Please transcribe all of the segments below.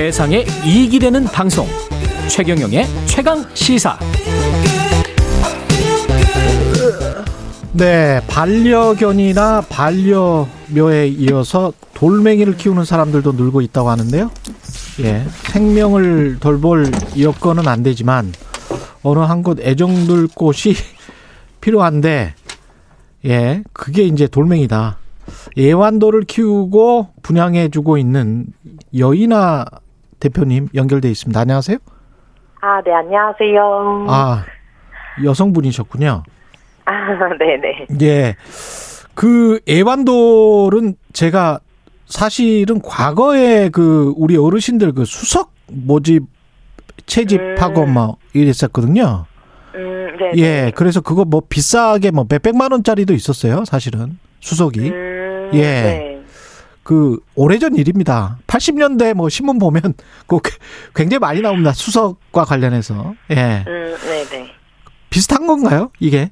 세상에 이익이 되는 방송 최경영의 최강 시사 네, 반려견이나 반려묘에 이어서 돌멩이를 키우는 사람들도 늘고 있다고 하는데요. 예, 생명을 돌볼 여건은 안 되지만 어느 한 곳 애정들 곳이 필요한데 예, 그게 이제 돌멩이다. 애완돌을 키우고 분양해주고 있는 여인아 대표님 연결돼 있습니다. 안녕하세요. 아, 네, 안녕하세요. 아, 여성분이셨군요. 아, 네네. 예. 그 애완돌은 제가 사실은 과거에 그 우리 어르신들 그 수석 모집 채집하고 음. 뭐 이랬었거든요. 음, 네. 예. 그래서 그거 뭐 비싸게 뭐 몇백만 원짜리도 있었어요. 사실은 수석이. 음, 예. 네. 그 오래전 일입니다. 80년대 뭐 신문 보면 그 굉장히 많이 나옵니다. 수석과 관련해서. 예. 음, 네 네. 비슷한 건가요? 이게?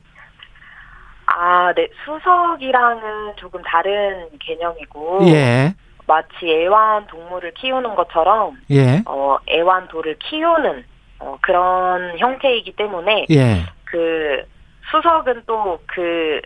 아, 네. 수석이랑은 조금 다른 개념이고. 예. 마치 애완 동물을 키우는 것처럼, 예. 어, 애완 돌을 키우는, 어, 그런 형태이기 때문에, 예. 그, 수석은 또 그,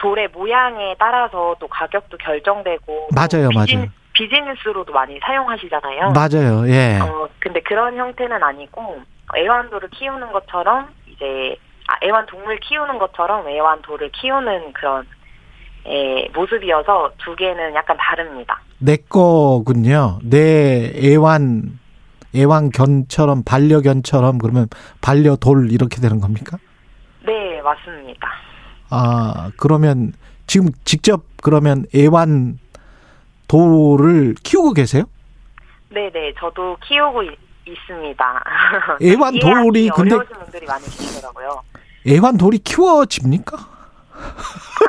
돌의 모양에 따라서 또 가격도 결정되고. 또 맞아요, 비즈니- 맞아요. 비즈니스로도 많이 사용하시잖아요. 맞아요. 예. 어, 근데 그런 형태는 아니고 애완돌을 키우는 것처럼 이제 아, 애완 동물 키우는 것처럼 애완돌을 키우는 그런 예, 모습이어서 두 개는 약간 다릅니다. 내 거군요. 내 애완 애완견처럼 반려견처럼 그러면 반려돌 이렇게 되는 겁니까? 네, 맞습니다. 아 그러면 지금 직접 그러면 애완 돌을 키우고 계세요? 네, 네, 저도 키우고 있, 습니다 애완 돌이 근데- 어려우신 분들이 많이 계시더라고요. 애완 돌이 키워집니까?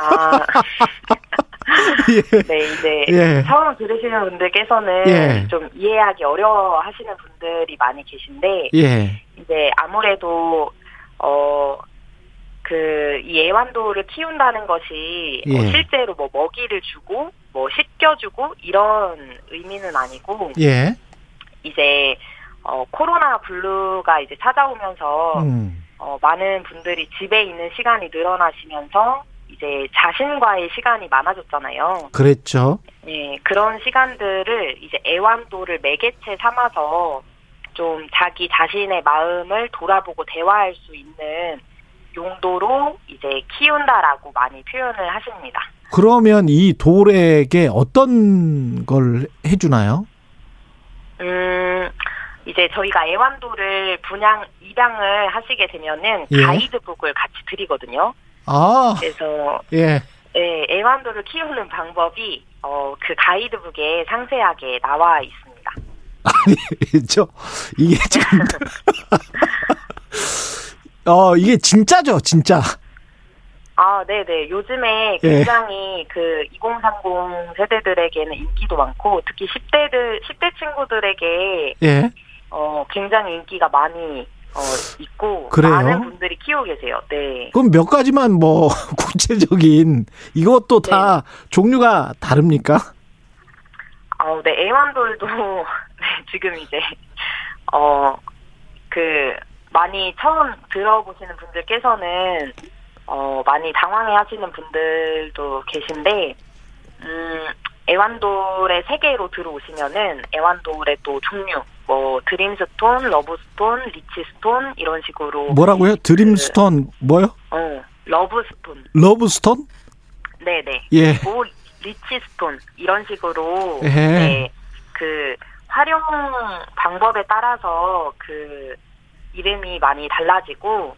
아, 예. 네, 이제 예. 처음 들으시는 분들께서는 예. 좀 이해하기 어려워 하시는 분들이 많이 계신데 예. 이제 아무래도 어 그이 애완돌을 키운다는 것이 어, 예. 실제로 뭐 먹이를 주고 뭐 씻겨주고 이런 의미는 아니고 예. 이제 어 코로나 블루가 이제 찾아오면서 음. 어 많은 분들이 집에 있는 시간이 늘어나시면서 이제 자신과의 시간이 많아졌잖아요. 그랬죠. 예, 그런 시간들을 이제 애완돌을 매개체 삼아서 좀 자기 자신의 마음을 돌아보고 대화할 수 있는 용도로 이제 키운다라고 많이 표현을 하십니다. 그러면 이 돌에게 어떤 걸 해주나요? 음, 이제 저희가 애완돌을 분양, 입양을 하시게 되면은 예. 가이드북을 같이 드리거든요. 아, 그래서 예. 예, 애완돌을 키우는 방법이 어, 그 가이드북에 상세하게 나와 있습니다. 저 이게 지금 어 이게 진짜죠, 진짜. 아, 네네. 요즘에 예. 굉장히 그2030 세대들에게는 인기도 많고, 특히 10대들, 10대 친구들에게, 예. 어, 굉장히 인기가 많이, 어, 있고, 그래요? 많은 분들이 키우고 계세요. 네. 그럼 몇 가지만 뭐 구체적인 이것도 다 종류가 다릅니까? 어, 네, 애완돌도, 네, 지금 이제, 어, 그, 많이 처음 들어보시는 분들께서는, 어, 많이 당황해 하시는 분들도 계신데, 음, 애완돌의 세계로 들어오시면은, 애완돌의 또 종류, 뭐, dream stone, love stone, rich stone, 이런 식으로. 뭐라고요? dream stone 뭐요? 어, love stone. love stone? 네네. 예. 뭐 rich stone 이런 식으로 예. 네, 그 활용 방법에 따라서 그 이름이 많이 달라지고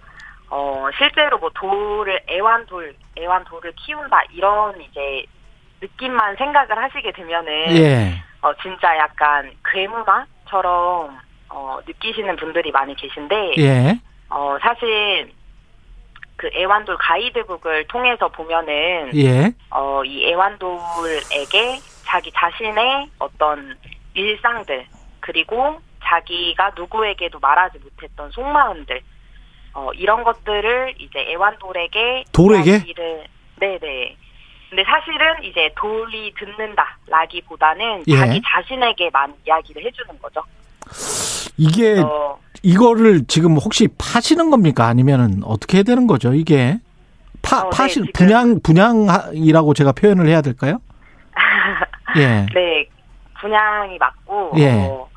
어 실제로 뭐 돌을 애완돌 애완돌을 키운다 이런 이제 느낌만 생각을 하시게 되면은 예. 어 진짜 약간 괴문화처럼 어 느끼시는 분들이 많이 계신데 예. 어 사실 그 애완돌 가이드북을 통해서 보면은 예. 어, 이 애완돌에게 자기 자신의 어떤 일상들, 그리고 자기가 누구에게도 말하지 못했던 속마음들, 어, 이런 것들을 이제 애완돌에게 돌에게? 이야기를, 네네. 근데 사실은 이제 돌이 듣는다라기보다는 예. 자기 자신에게만 이야기를 해주는 거죠. 이게 어, 이거를 지금 혹시 파시는 겁니까? 아니면은 어떻게 해야 되는 거죠? 이게 파 어, 네, 파시. 분양 분양이라고 제가 표현을 해야 될까요? 예. 네, 분양이 맞고 예. 어,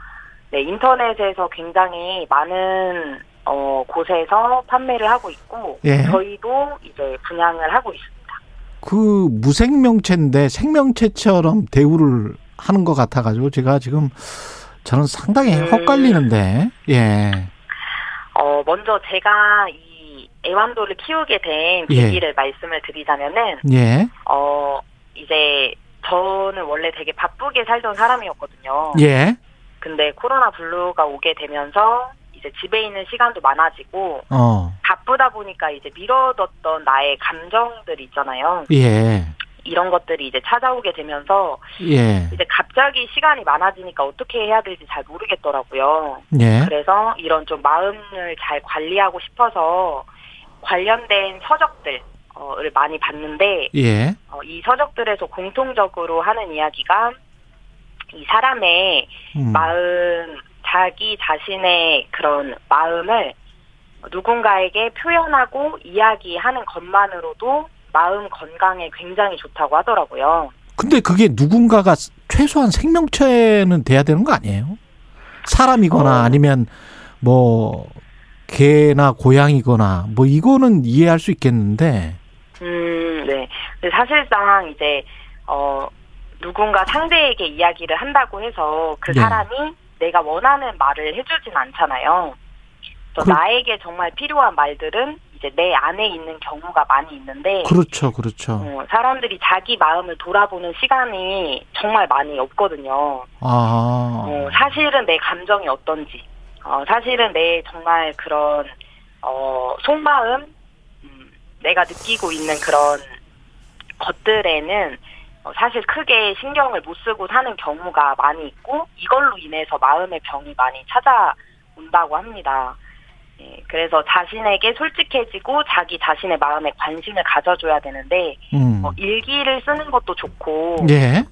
네, 인터넷에서 굉장히 많은 어, 곳에서 판매를 하고 있고 예. 저희도 이제 분양을 하고 있습니다. 그 무생명체인데 생명체처럼 대우를 하는 것 같아가지고 제가 지금 저는 상당히 음. 헛갈리는데 예. 어, 먼저 제가 이 애완돌을 키우게 된 예. 계기를 말씀을 드리자면은 예. 어, 이제 저는 원래 되게 바쁘게 살던 사람이었거든요. 예. 근데 코로나 블루가 오게 되면서 이제 집에 있는 시간도 많아지고 어. 바쁘다 보니까 이제 미뤄뒀던 나의 감정들 있잖아요. 예. 이런 것들이 이제 찾아오게 되면서 예. 이제 갑자기 시간이 많아지니까 어떻게 해야 될지 잘 모르겠더라고요. 예. 그래서 이런 좀 마음을 잘 관리하고 싶어서 관련된 서적들을 많이 봤는데 예. 어, 이 서적들에서 공통적으로 하는 이야기가 이 사람의 음. 마음, 자기 자신의 그런 마음을 누군가에게 표현하고 이야기하는 것만으로도 마음 건강에 굉장히 좋다고 하더라고요. 근데 그게 누군가가 최소한 생명체는 돼야 되는 거 아니에요? 사람이거나 어. 아니면 뭐 개나 고양이거나 뭐 이거는 이해할 수 있겠는데 음, 네. 근데 사실상 이제 어 누군가 상대에게 이야기를 한다고 해서 그 네. 사람이 내가 원하는 말을 해주진 않잖아요. 또 그- 나에게 정말 필요한 말들은 이제 내 안에 있는 경우가 많이 있는데 그렇죠, 그렇죠. 어, 사람들이 자기 마음을 돌아보는 시간이 정말 많이 없거든요. 아, 어, 사실은 내 감정이 어떤지, 어, 사실은 내 정말 그런 어, 속마음, 음, 내가 느끼고 있는 그런 것들에는 어, 사실 크게 신경을 못 쓰고 사는 경우가 많이 있고 이걸로 인해서 마음의 병이 많이 찾아온다고 합니다. 예, 그래서 자신에게 솔직해지고 자기 자신의 마음에 관심을 가져줘야 되는데 음, 어, 일기를 쓰는 것도 좋고 예,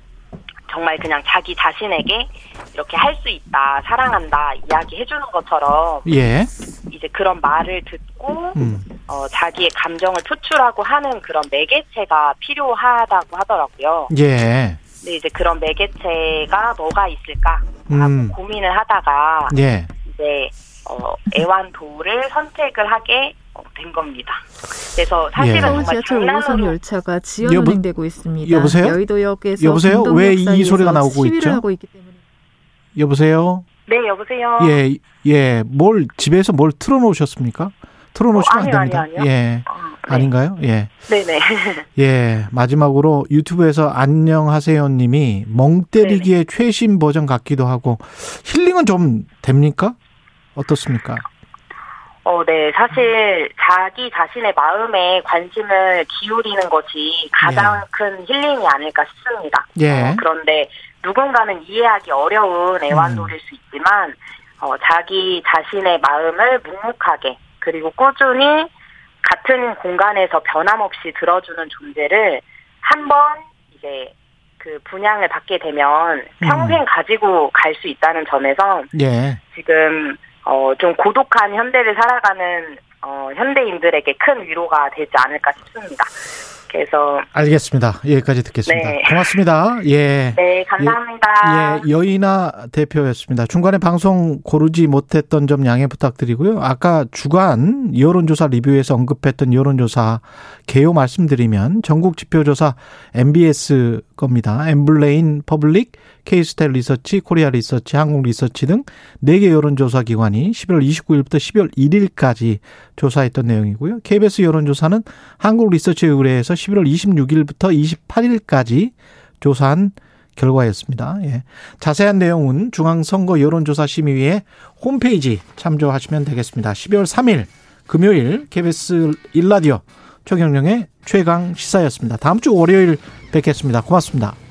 정말 그냥 자기 자신에게 이렇게 할 수 있다, 사랑한다 이야기 해주는 것처럼 예, 이제 그런 말을 듣고 음, 어, 자기의 감정을 표출하고 하는 그런 매개체가 필요하다고 하더라고요. 예, 근데 이제 그런 매개체가 뭐가 있을까 하고 음, 고민을 하다가 예. 이제 어, 애완도를 선택을 하게 어, 된 겁니다. 그래서 사실은 예. 서울 정말 지하철 5호선 장난으로 열차가 지연 여보- 운행되고 있습니다. 여보세요? 여의도역에서 여보세요? 왜이 사이에서 소리가 나오고 시위를 있죠? 하고 있기 때문에 여보세요? 네 여보세요. 예, 예. 뭘 집에서 뭘 틀어놓으셨습니까? 틀어놓으시면 어, 안 아니요, 됩니다. 아니요, 아니요. 예, 어, 네. 아닌가요? 예. 네네. 예, 마지막으로 유튜브에서 안녕하세요 님이 멍 때리기의 최신 버전 같기도 하고 힐링은 좀 됩니까? 어떻습니까? 어, 네. 사실 자기 자신의 마음에 관심을 기울이는 것이 가장 큰 힐링이 아닐까 싶습니다. 예. 어, 그런데 누군가는 이해하기 어려운 애완돌일 수 있지만 어, 자기 자신의 마음을 묵묵하게 그리고 꾸준히 같은 공간에서 변함없이 들어주는 존재를 한 번 이제 그 분양을 받게 되면 평생 가지고 갈 수 있다는 점에서 예, 지금 어, 좀 고독한 현대를 살아가는 어, 현대인들에게 큰 위로가 되지 않을까 싶습니다. 그래서 알겠습니다. 여기까지 듣겠습니다. 네. 고맙습니다. 예. 네 감사합니다. 예, 여인아 대표였습니다. 중간에 방송 고르지 못했던 점 양해 부탁드리고요. 아까 주간 여론조사 리뷰에서 언급했던 여론조사 개요 말씀드리면 전국 지표조사 NBS 겁니다. 엠브레인 퍼블릭, 케이스탯 리서치, 코리아 리서치, 한국 리서치 등 4개 여론조사 기관이 11월 29일부터 12월 1일까지 조사했던 내용이고요. KBS 여론조사는 한국 리서치 의뢰해서 11월 26일부터 28일까지 조사한 결과였습니다. 예. 자세한 내용은 중앙선거 여론조사 심의위의 홈페이지 참조하시면 되겠습니다. 12월 3일 금요일 KBS 1라디오 최경영의 최강 시사였습니다. 다음 주 월요일 뵙겠습니다. 고맙습니다.